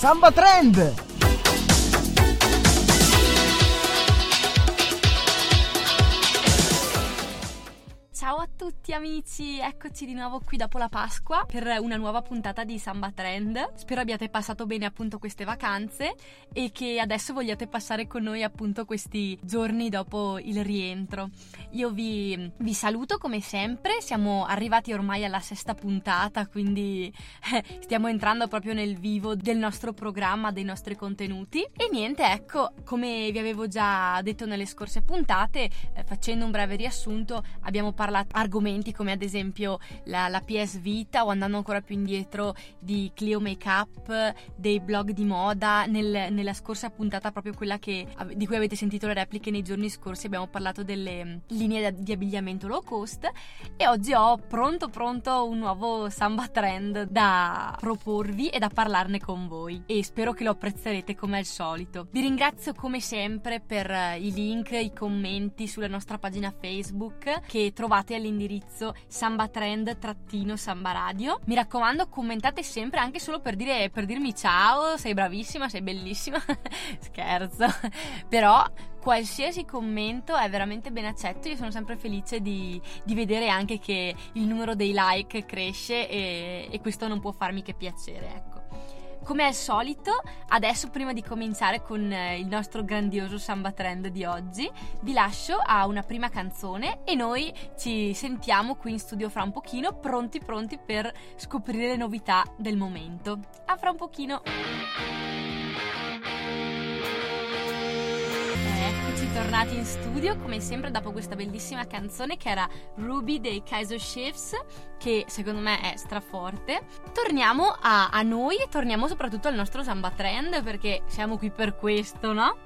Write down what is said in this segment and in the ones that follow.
Samba Trend! Tutti amici, eccoci di nuovo qui dopo la Pasqua per una nuova puntata di Samba Trend. Spero abbiate passato bene appunto queste vacanze e che adesso vogliate passare con noi appunto questi giorni dopo il rientro. Io vi, vi saluto come sempre, siamo arrivati ormai alla sesta puntata, quindi eh, stiamo entrando proprio nel vivo del nostro programma, dei nostri contenuti. E niente, ecco, come vi avevo già detto nelle scorse puntate, eh, facendo un breve riassunto, abbiamo parlato argomenti come ad esempio la, la, PS Vita o andando ancora più indietro di Clio Makeup, dei blog di moda. Nel, nella scorsa puntata, proprio quella che, di cui avete sentito le repliche nei giorni scorsi, abbiamo parlato delle mm, linee di abbigliamento low cost e oggi ho pronto pronto un nuovo samba trend da proporvi e da parlarne con voi e spero che lo apprezzerete come al solito. Vi ringrazio come sempre per eh, i link, i commenti sulla nostra pagina Facebook che trovate trovate all'indirizzo sambatrend-samba radio. Mi raccomando, commentate sempre anche solo per, dire, per dirmi ciao, sei bravissima, sei bellissima. Scherzo. Però qualsiasi commento è veramente ben accetto. Io sono sempre felice di, di vedere anche che il numero dei like cresce e, e questo non può farmi che piacere, ecco. Come al solito, adesso prima di cominciare con eh, il nostro grandioso samba trend di oggi, vi lascio a una prima canzone e noi ci sentiamo qui in studio fra un pochino, pronti pronti per scoprire le novità del momento. A fra un pochino! Tornati in studio come sempre dopo questa bellissima canzone che era Ruby dei Kaiser Chiefs che secondo me è straforte. Torniamo a, a noi e torniamo soprattutto al nostro samba trend perché siamo qui per questo, no?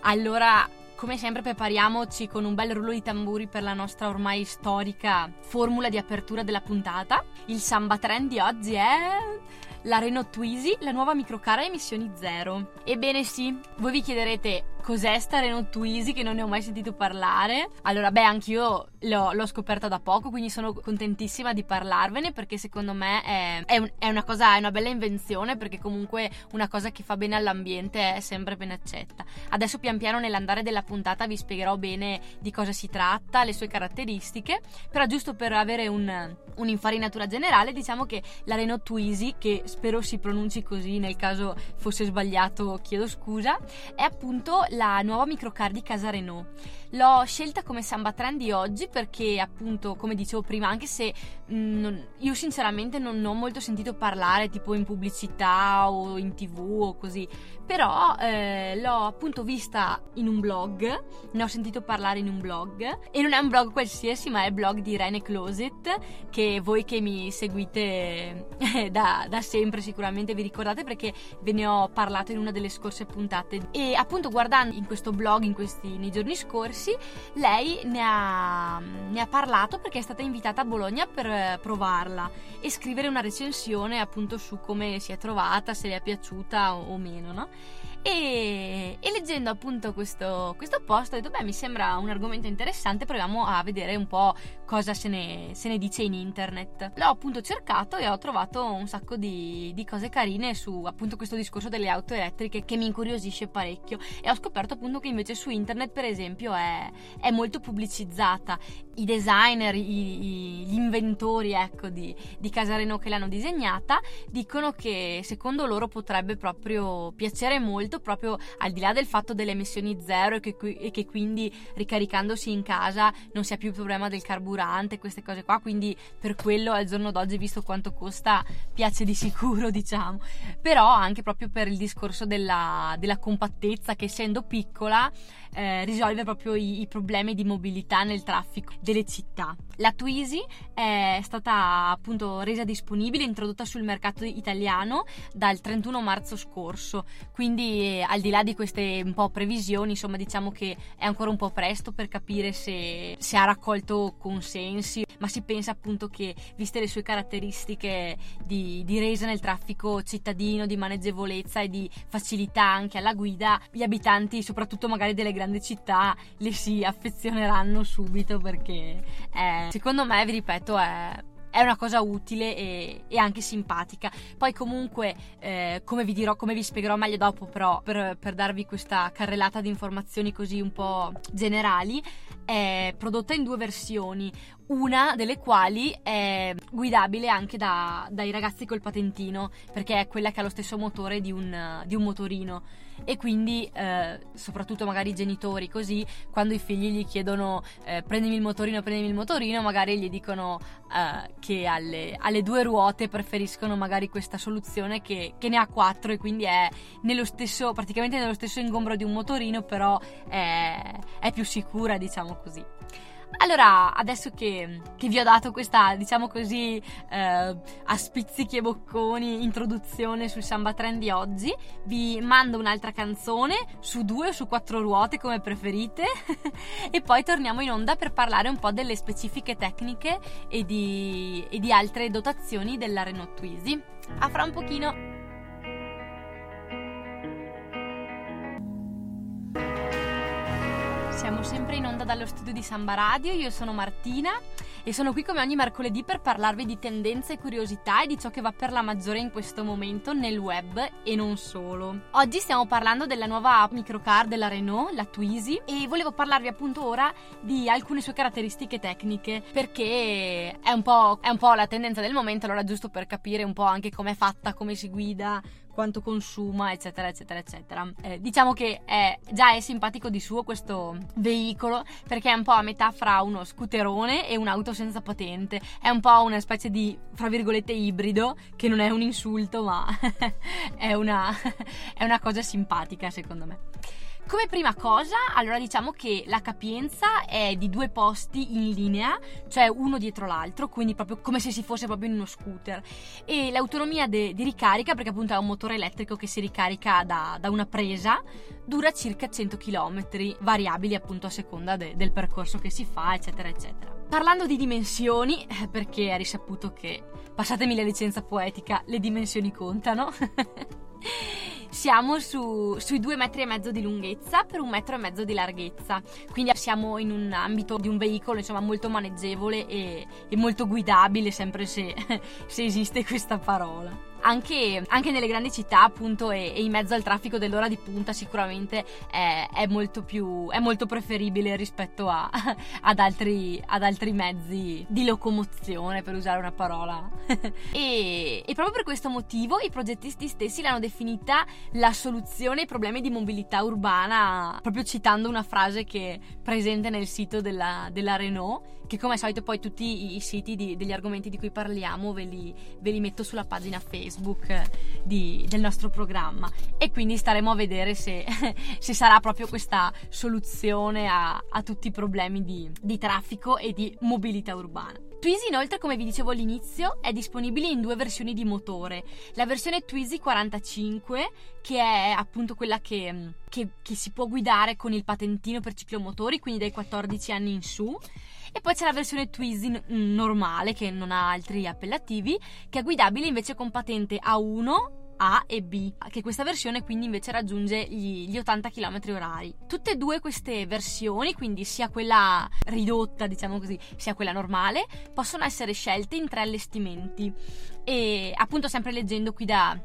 Allora come sempre prepariamoci con un bel rullo di tamburi per la nostra ormai storica formula di apertura della puntata. Il samba trend di oggi è la Renault Twizy, la nuova microcar a emissioni zero. Ebbene sì, voi vi chiederete cos'è sta Renault Twizy che non ne ho mai sentito parlare. Allora, beh, anch'io l'ho, l'ho scoperta da poco, quindi sono contentissima di parlarvene perché secondo me è, è, un, è, una cosa, è una bella invenzione perché comunque una cosa che fa bene all'ambiente è sempre ben accetta. Adesso pian piano nell'andare della puntata vi spiegherò bene di cosa si tratta, le sue caratteristiche, però giusto per avere un, un'infarinatura generale diciamo che la Renault Twizy, che spero si pronunci così, nel caso fosse sbagliato chiedo scusa, è appunto la nuova microcar di Casa Renault. L'ho scelta come samba trend di oggi perché appunto, come dicevo prima, anche se mh, mm, non, io sinceramente non ho molto sentito parlare tipo in pubblicità o in tv o così, però eh, l'ho appunto vista in un blog, ne ho sentito parlare in un blog e non è un blog qualsiasi ma è il blog di Rene Closet che voi che mi seguite eh, da, da sempre sicuramente vi ricordate perché ve ne ho parlato in una delle scorse puntate e appunto guardando in questo blog in questi, nei giorni scorsi scorsi, lei ne ha, ne ha parlato perché è stata invitata a Bologna per eh, provarla e scrivere una recensione appunto su come si è trovata, se le è piaciuta o, o meno, no? E, e, leggendo appunto questo, questo post ho detto beh mi sembra un argomento interessante proviamo a vedere un po' cosa se ne, se ne dice in internet. L'ho appunto cercato e ho trovato un sacco di, di, cose carine su appunto questo discorso delle auto elettriche che mi incuriosisce parecchio. E ho scoperto appunto che invece su internet per esempio è, è molto pubblicizzata. I designer, i, i, gli inventori ecco di, di Casareno che l'hanno disegnata dicono che secondo loro potrebbe proprio piacere molto molto proprio al di là del fatto delle emissioni zero e che, e che quindi ricaricandosi in casa non sia più il problema del carburante, queste cose qua, quindi per quello al giorno d'oggi, visto quanto costa, piace di sicuro, diciamo. Però anche proprio per il discorso della, della compattezza che essendo piccola eh, risolve proprio i, i, problemi di mobilità nel traffico delle città. La Twizy è stata appunto resa disponibile, introdotta sul mercato italiano dal 31 marzo scorso, quindi al di là di queste un po' previsioni, insomma diciamo che è ancora un po' presto per capire se, se ha raccolto consensi, ma si pensa appunto che viste le sue caratteristiche di, di resa nel traffico cittadino, di maneggevolezza e di facilità anche alla guida, gli abitanti soprattutto magari delle grandi città le si affezioneranno subito perché è, secondo me, vi ripeto, è, è una cosa utile e, e anche simpatica. Poi comunque, eh, come vi dirò, come vi spiegherò meglio dopo, però per, per darvi questa carrellata di informazioni così un po' generali, è prodotta in due versioni, una delle quali è guidabile anche da, dai ragazzi col patentino, perché è quella che ha lo stesso motore di un, di un motorino. E quindi, eh, soprattutto magari i genitori così, quando i figli gli chiedono eh, prendimi il motorino, prendimi il motorino, magari gli dicono eh, che alle, alle, due ruote preferiscono magari questa soluzione che, che, ne ha quattro e quindi è nello stesso, praticamente nello stesso ingombro di un motorino, però è, è più sicura, diciamo così. Allora, adesso che, che, vi ho dato questa, diciamo così, eh, a spizzichi e bocconi introduzione sul Samba Trend di oggi, vi mando un'altra canzone su due o su quattro ruote come preferite e poi torniamo in onda per parlare un po' delle specifiche tecniche e di, e di altre dotazioni della Renault Twizy. A fra un pochino! Siamo sempre in onda dallo studio di Samba Radio, io sono Martina e sono qui come ogni mercoledì per parlarvi di tendenze e curiosità e di ciò che va per la maggiore in questo momento nel web e non solo. Oggi stiamo parlando della nuova microcar della Renault, la Twizy, e volevo parlarvi appunto ora di alcune sue caratteristiche tecniche perché è un po', è un po la tendenza del momento, allora giusto per capire un po' anche com'è fatta, come si guida, quanto consuma, eccetera, eccetera, eccetera. Eh, diciamo che è, già è simpatico di suo questo veicolo perché è un po' a metà fra uno scooterone e un'auto senza patente. È un po' una specie di, fra virgolette, ibrido, che non è un insulto, ma è, una, è una cosa simpatica secondo me. Come prima cosa, allora diciamo che la capienza è di due posti in linea, cioè uno dietro l'altro, quindi proprio come se si fosse proprio in uno scooter. E l'autonomia de- di ricarica, perché appunto è un motore elettrico che si ricarica da, da una presa, dura circa 100 km, variabili appunto a seconda de- del percorso che si fa, eccetera, eccetera. Parlando di dimensioni, eh, perché è risaputo che, passatemi la licenza poetica, le dimensioni contano. siamo su, sui due metri e mezzo di lunghezza per un metro e mezzo di larghezza. Quindi siamo in un ambito di un veicolo insomma molto maneggevole e, e molto guidabile, sempre se, se esiste questa parola anche, anche, nelle grandi città appunto e, e, in mezzo al traffico dell'ora di punta sicuramente è, è, molto, più, è molto preferibile rispetto a, ad, altri, ad, altri, mezzi di locomozione per usare una parola. E, e, proprio per questo motivo i progettisti stessi l'hanno definita la soluzione ai problemi di mobilità urbana proprio citando una frase che è presente nel sito della, della Renault che come al solito poi tutti i siti di, degli argomenti di cui parliamo ve li, ve li metto sulla pagina Facebook di, del nostro programma e quindi staremo a vedere se, se sarà proprio questa soluzione a, a tutti i problemi di, di traffico e di mobilità urbana. Twizy inoltre, come vi dicevo all'inizio, è disponibile in due versioni di motore. La versione Twizy 45, che è appunto quella che, che, che si può guidare con il patentino per ciclomotori, quindi dai 14 anni in su, e poi c'è la versione Twizy normale, che non ha altri appellativi, che è guidabile invece con patente A1 a e B, che questa versione quindi invece raggiunge gli, gli 80 km orari. Tutte e due queste versioni, quindi sia quella ridotta, diciamo così, sia quella normale, possono essere scelte in tre allestimenti. E appunto sempre leggendo qui da,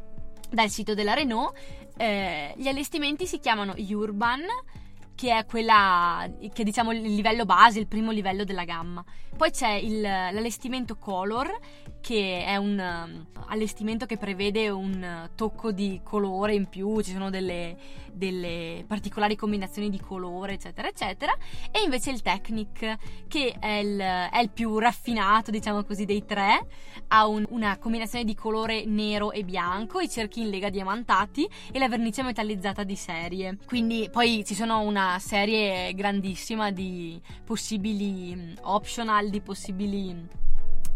dal sito della Renault, eh, gli allestimenti si chiamano Urban, che è quella che diciamo il livello base, il primo livello della gamma. Poi c'è il, l'allestimento color, che è un um, allestimento che prevede un tocco di colore in più, ci sono delle, delle particolari combinazioni di colore, eccetera, eccetera. E invece il Technic, che è il, è il più raffinato, diciamo così, dei tre, ha un, una combinazione di colore nero e bianco, i cerchi in lega diamantati e la vernice metallizzata di serie. Quindi poi ci sono una serie grandissima di possibili mm, optional, di possibili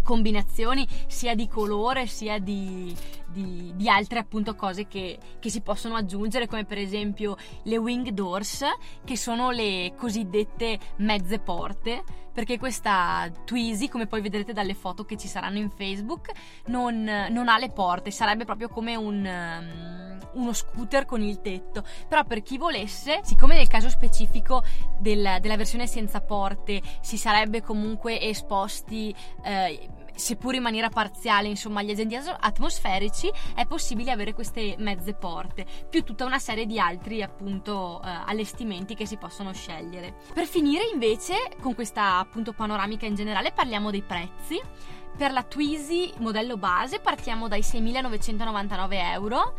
combinazioni sia di colore sia di, di, di altre appunto cose che, che, si possono aggiungere come per esempio le wing doors che sono le cosiddette mezze porte perché questa Twizy come poi vedrete dalle foto che ci saranno in Facebook non, non ha le porte sarebbe proprio come un, um, uno scooter con il tetto. Però per chi volesse siccome nel caso specifico del, della versione senza porte si sarebbe comunque esposti eh, seppur in maniera parziale, insomma, gli agenti atmosferici, è possibile avere queste mezze porte, più tutta una serie di altri appunto eh, allestimenti che si possono scegliere. Per finire invece con questa appunto panoramica in generale parliamo dei prezzi. Per la Twizy modello base partiamo dai 6.999 euro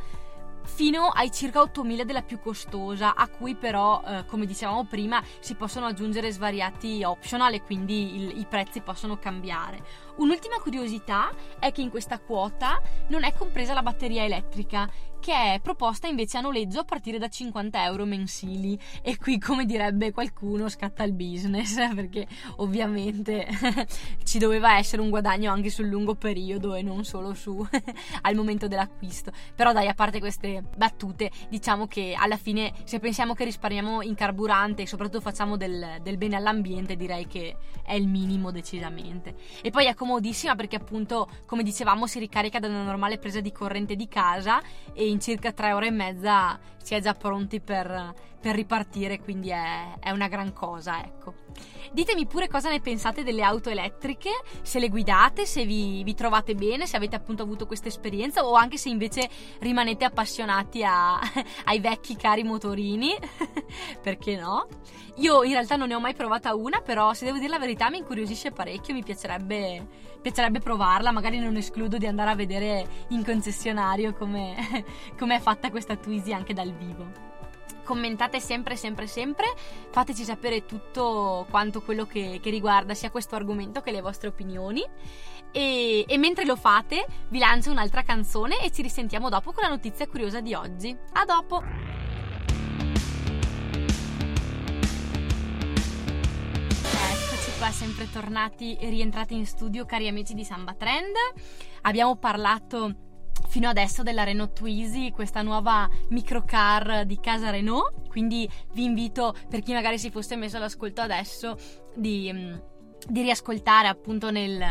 fino ai circa 8.000 della più costosa, a cui però, eh, come dicevamo prima, si possono aggiungere svariati optional e quindi il, i prezzi possono cambiare. Un'ultima curiosità è che in questa quota non è compresa la batteria elettrica, che è proposta invece a noleggio a partire da 50 euro mensili. E qui, come direbbe qualcuno, scatta il business, perché ovviamente ci doveva essere un guadagno anche sul lungo periodo e non solo su al momento dell'acquisto. Però dai, a parte queste battute, diciamo che alla fine se pensiamo che risparmiamo in carburante e soprattutto facciamo del, del bene all'ambiente, direi che è il minimo decisamente. E poi è comodissima perché appunto, come dicevamo, si ricarica da una normale presa di corrente di casa e in circa tre ore e mezza si è già pronti per, per ripartire, quindi è, è, una gran cosa, ecco. Ditemi pure cosa ne pensate delle auto elettriche, se le guidate, se vi, vi trovate bene, se avete appunto avuto questa esperienza o anche se invece rimanete appassionati a, ai vecchi cari motorini, perché no? Io in realtà non ne ho mai provata una, però se devo dire la verità mi incuriosisce parecchio, mi piacerebbe, piacerebbe provarla, magari non escludo di andare a vedere in concessionario come, è fatta questa Twizy anche dal vivo commentate sempre, sempre, sempre, fateci sapere tutto quanto quello che, che riguarda sia questo argomento che le vostre opinioni. E, e, mentre lo fate, vi lancio un'altra canzone e ci risentiamo dopo con la notizia curiosa di oggi. A dopo! Qua, sempre tornati e rientrati in studio, cari amici di Samba Trend. Abbiamo parlato fino adesso della Renault Twizy, questa nuova microcar di casa Renault. Quindi vi invito, per chi magari si fosse messo all'ascolto adesso, di, mm, di riascoltare appunto nel,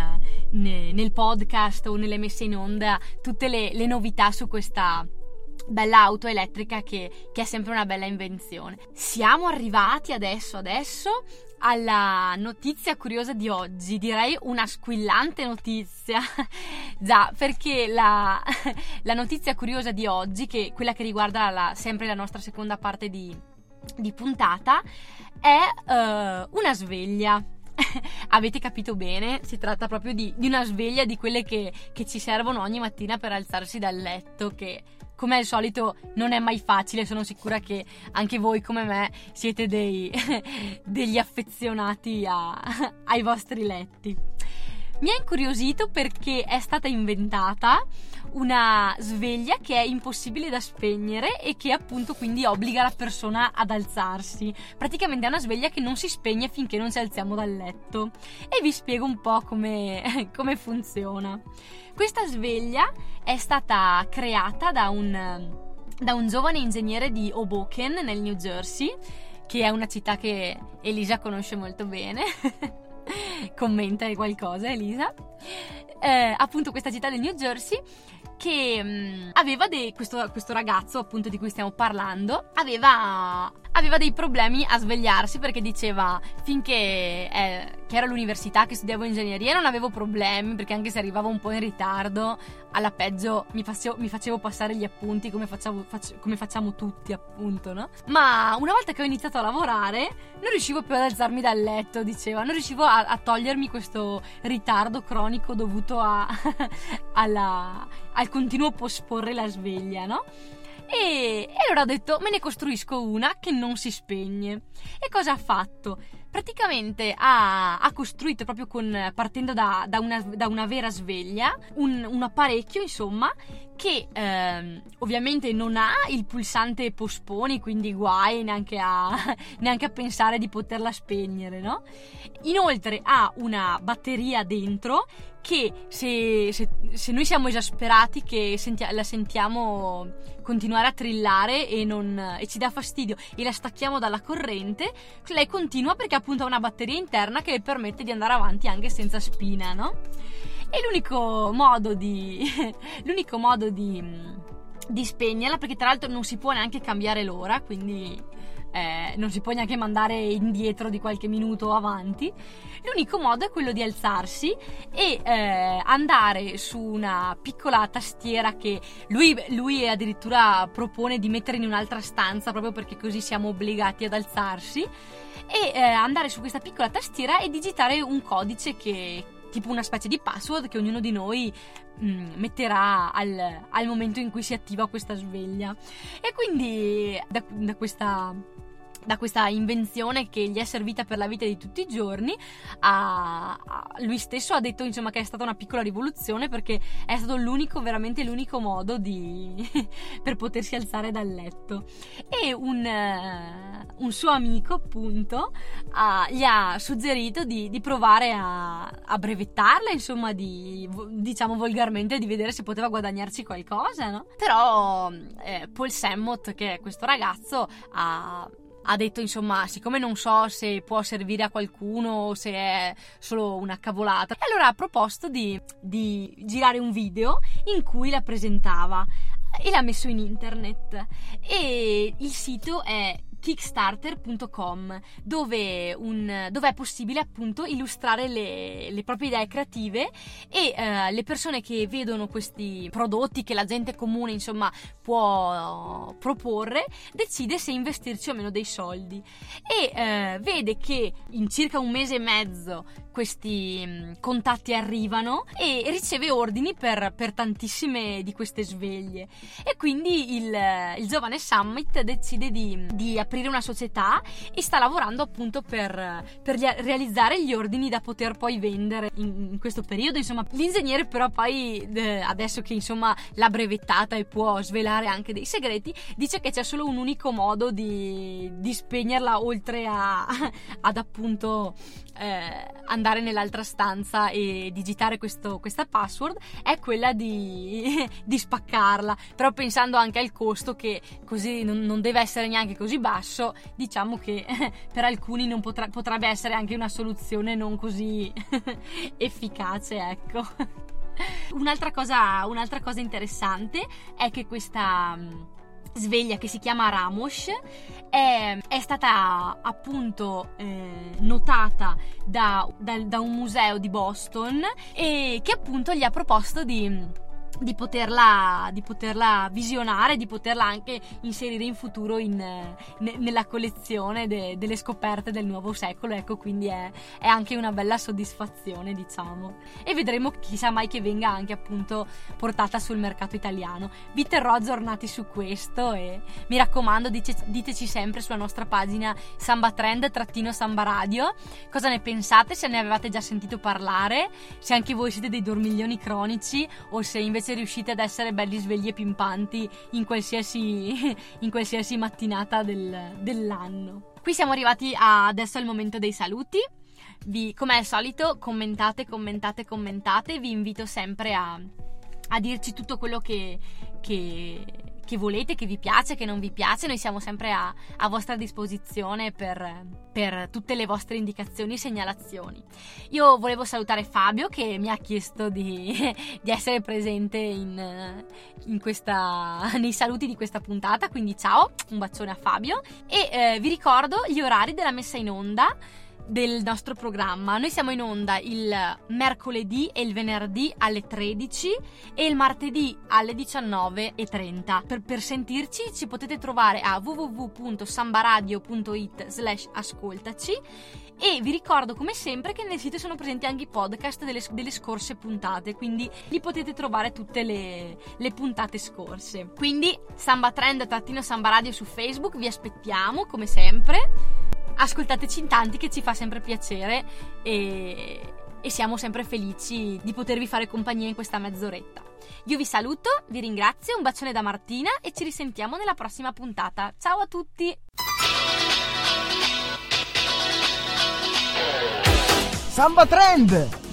nel, podcast o nelle messe in onda tutte le, le novità su questa bella auto elettrica che, che, è sempre una bella invenzione. Siamo arrivati adesso, adesso alla notizia curiosa di oggi, direi una squillante notizia. Già, perché la, la, notizia curiosa di oggi, che quella che riguarda la, sempre la nostra seconda parte di, di puntata, è uh, una sveglia. Avete capito bene? Si tratta proprio di, di una sveglia di quelle che, che ci servono ogni mattina per alzarsi dal letto, che come al solito non è mai facile, sono sicura che anche voi come me siete dei, degli affezionati a, ai vostri letti. Mi ha incuriosito perché è stata inventata una sveglia che è impossibile da spegnere e che appunto quindi obbliga la persona ad alzarsi. Praticamente è una sveglia che non si spegne finché non ci alziamo dal letto. E vi spiego un po' come, come funziona. Questa sveglia è stata creata da un, da un giovane ingegnere di Hoboken nel New Jersey, che è una città che Elisa conosce molto bene. Commenta qualcosa, Elisa. Eh, appunto, questa città del New Jersey che mh, mm, aveva dei, questo, questo, ragazzo appunto di cui stiamo parlando aveva, aveva dei problemi a svegliarsi perché diceva finché eh, che era all'università che studiavo ingegneria non avevo problemi perché anche se arrivavo un po' in ritardo alla peggio mi facevo, mi facevo passare gli appunti come, facciamo, faccio, come facciamo tutti appunto no? ma una volta che ho iniziato a lavorare non riuscivo più ad alzarmi dal letto diceva non riuscivo a, a togliermi questo ritardo cronico dovuto a, alla, al continuo posporre la sveglia no? E, e allora ho detto me ne costruisco una che non si spegne. E cosa ha fatto? Praticamente ha, ha, costruito proprio con, partendo da, da, una, da una, vera sveglia un, un, apparecchio insomma che ehm, ovviamente non ha il pulsante posponi quindi guai neanche a, neanche a pensare di poterla spegnere no? inoltre ha una batteria dentro che se, se, se noi siamo esasperati che senti- la sentiamo continuare a trillare e, non, e, ci dà fastidio e la stacchiamo dalla corrente, lei continua perché appunto ha una batteria interna che le permette di andare avanti anche senza spina, no? E l'unico modo di... l'unico modo di di spegnerla perché tra l'altro non si può neanche cambiare l'ora quindi eh, non si può neanche mandare indietro di qualche minuto avanti. L'unico modo è quello di alzarsi e eh, andare su una piccola tastiera che lui, lui addirittura propone di mettere in un'altra stanza proprio perché così siamo obbligati ad alzarsi e eh, andare su questa piccola tastiera e digitare un codice che tipo una specie di password che ognuno di noi mh, mm, metterà al, al, momento in cui si attiva questa sveglia. E quindi da, da questa da questa invenzione che gli è servita per la vita di tutti i giorni, a, a, lui stesso ha detto insomma che è stata una piccola rivoluzione perché è stato l'unico, veramente l'unico modo di, per potersi alzare dal letto. E un, uh, un suo amico appunto uh, gli ha suggerito di, di provare a, a, brevettarla, insomma di, diciamo volgarmente, di vedere se poteva guadagnarci qualcosa, no? Però eh, Paul Sammott, che è questo ragazzo, ha ha detto insomma siccome non so se può servire a qualcuno o se è solo una cavolata allora ha proposto di, di girare un video in cui la presentava e l'ha messo in internet. E il sito è kickstarter.com dove, un, dove, è possibile appunto illustrare le, le proprie idee creative e uh, le persone che vedono questi prodotti che la gente comune insomma può proporre decide se investirci o meno dei soldi. E uh, vede che in circa un mese e mezzo questi um, contatti arrivano e riceve ordini per, per, tantissime di queste sveglie. E quindi il, il giovane Summit decide di, di aprire una società e sta lavorando appunto per, per realizzare gli ordini da poter poi vendere in, in questo periodo. Insomma, l'ingegnere però poi eh, adesso che insomma l'ha brevettata e può svelare anche dei segreti, dice che c'è solo un unico modo di, di spegnerla oltre a, ad appunto eh, andare nell'altra stanza e digitare questo, questa password è quella di, di, spaccarla. Però pensando anche al costo che così non, non, deve essere neanche così basso diciamo che per alcuni potrà, potrebbe essere anche una soluzione non così efficace ecco. Un'altra cosa, un'altra cosa interessante è che questa sveglia che si chiama Ramos è, è stata appunto eh, notata da, da, da un museo di Boston e che appunto gli ha proposto di di poterla, di poterla, visionare, di poterla anche inserire in futuro in, ne, nella collezione de, delle scoperte del nuovo secolo. Ecco, quindi è, è, anche una bella soddisfazione, diciamo. E vedremo chissà mai che venga anche appunto portata sul mercato italiano. Vi terrò aggiornati su questo e mi raccomando, dice, diteci sempre sulla nostra pagina Samba Trend-Samba Radio cosa ne pensate, se ne avevate già sentito parlare, se anche voi siete dei dormiglioni cronici o se invece se riuscite ad essere belli svegli e pimpanti in qualsiasi, in qualsiasi mattinata del, dell'anno. Qui siamo arrivati adesso al momento dei saluti. Vi, come al solito, commentate, commentate, commentate. Vi invito sempre a, a dirci tutto quello che, che che volete, che vi piace, che non vi piace, noi siamo sempre a, a vostra disposizione per, per, tutte le vostre indicazioni e segnalazioni. Io volevo salutare Fabio che mi ha chiesto di, di essere presente in, in questa, nei saluti di questa puntata, quindi ciao, un bacione a Fabio e eh, vi ricordo gli orari della messa in onda del nostro programma. Noi siamo in onda il mercoledì e il venerdì alle 13 e il martedì alle 19.30. Per, per sentirci ci potete trovare a www.sambaradio.it slash ascoltaci e vi ricordo come sempre che nel sito sono presenti anche i podcast delle, delle scorse puntate, quindi lì potete trovare tutte le, le puntate scorse. Quindi Samba Trend-Samba Radio su Facebook, vi aspettiamo come sempre ascoltateci in tanti che ci fa sempre piacere e, e siamo sempre felici di potervi fare compagnia in questa mezz'oretta. Io vi saluto, vi ringrazio, un bacione da Martina e ci risentiamo nella prossima puntata. Ciao a tutti! Samba Trend!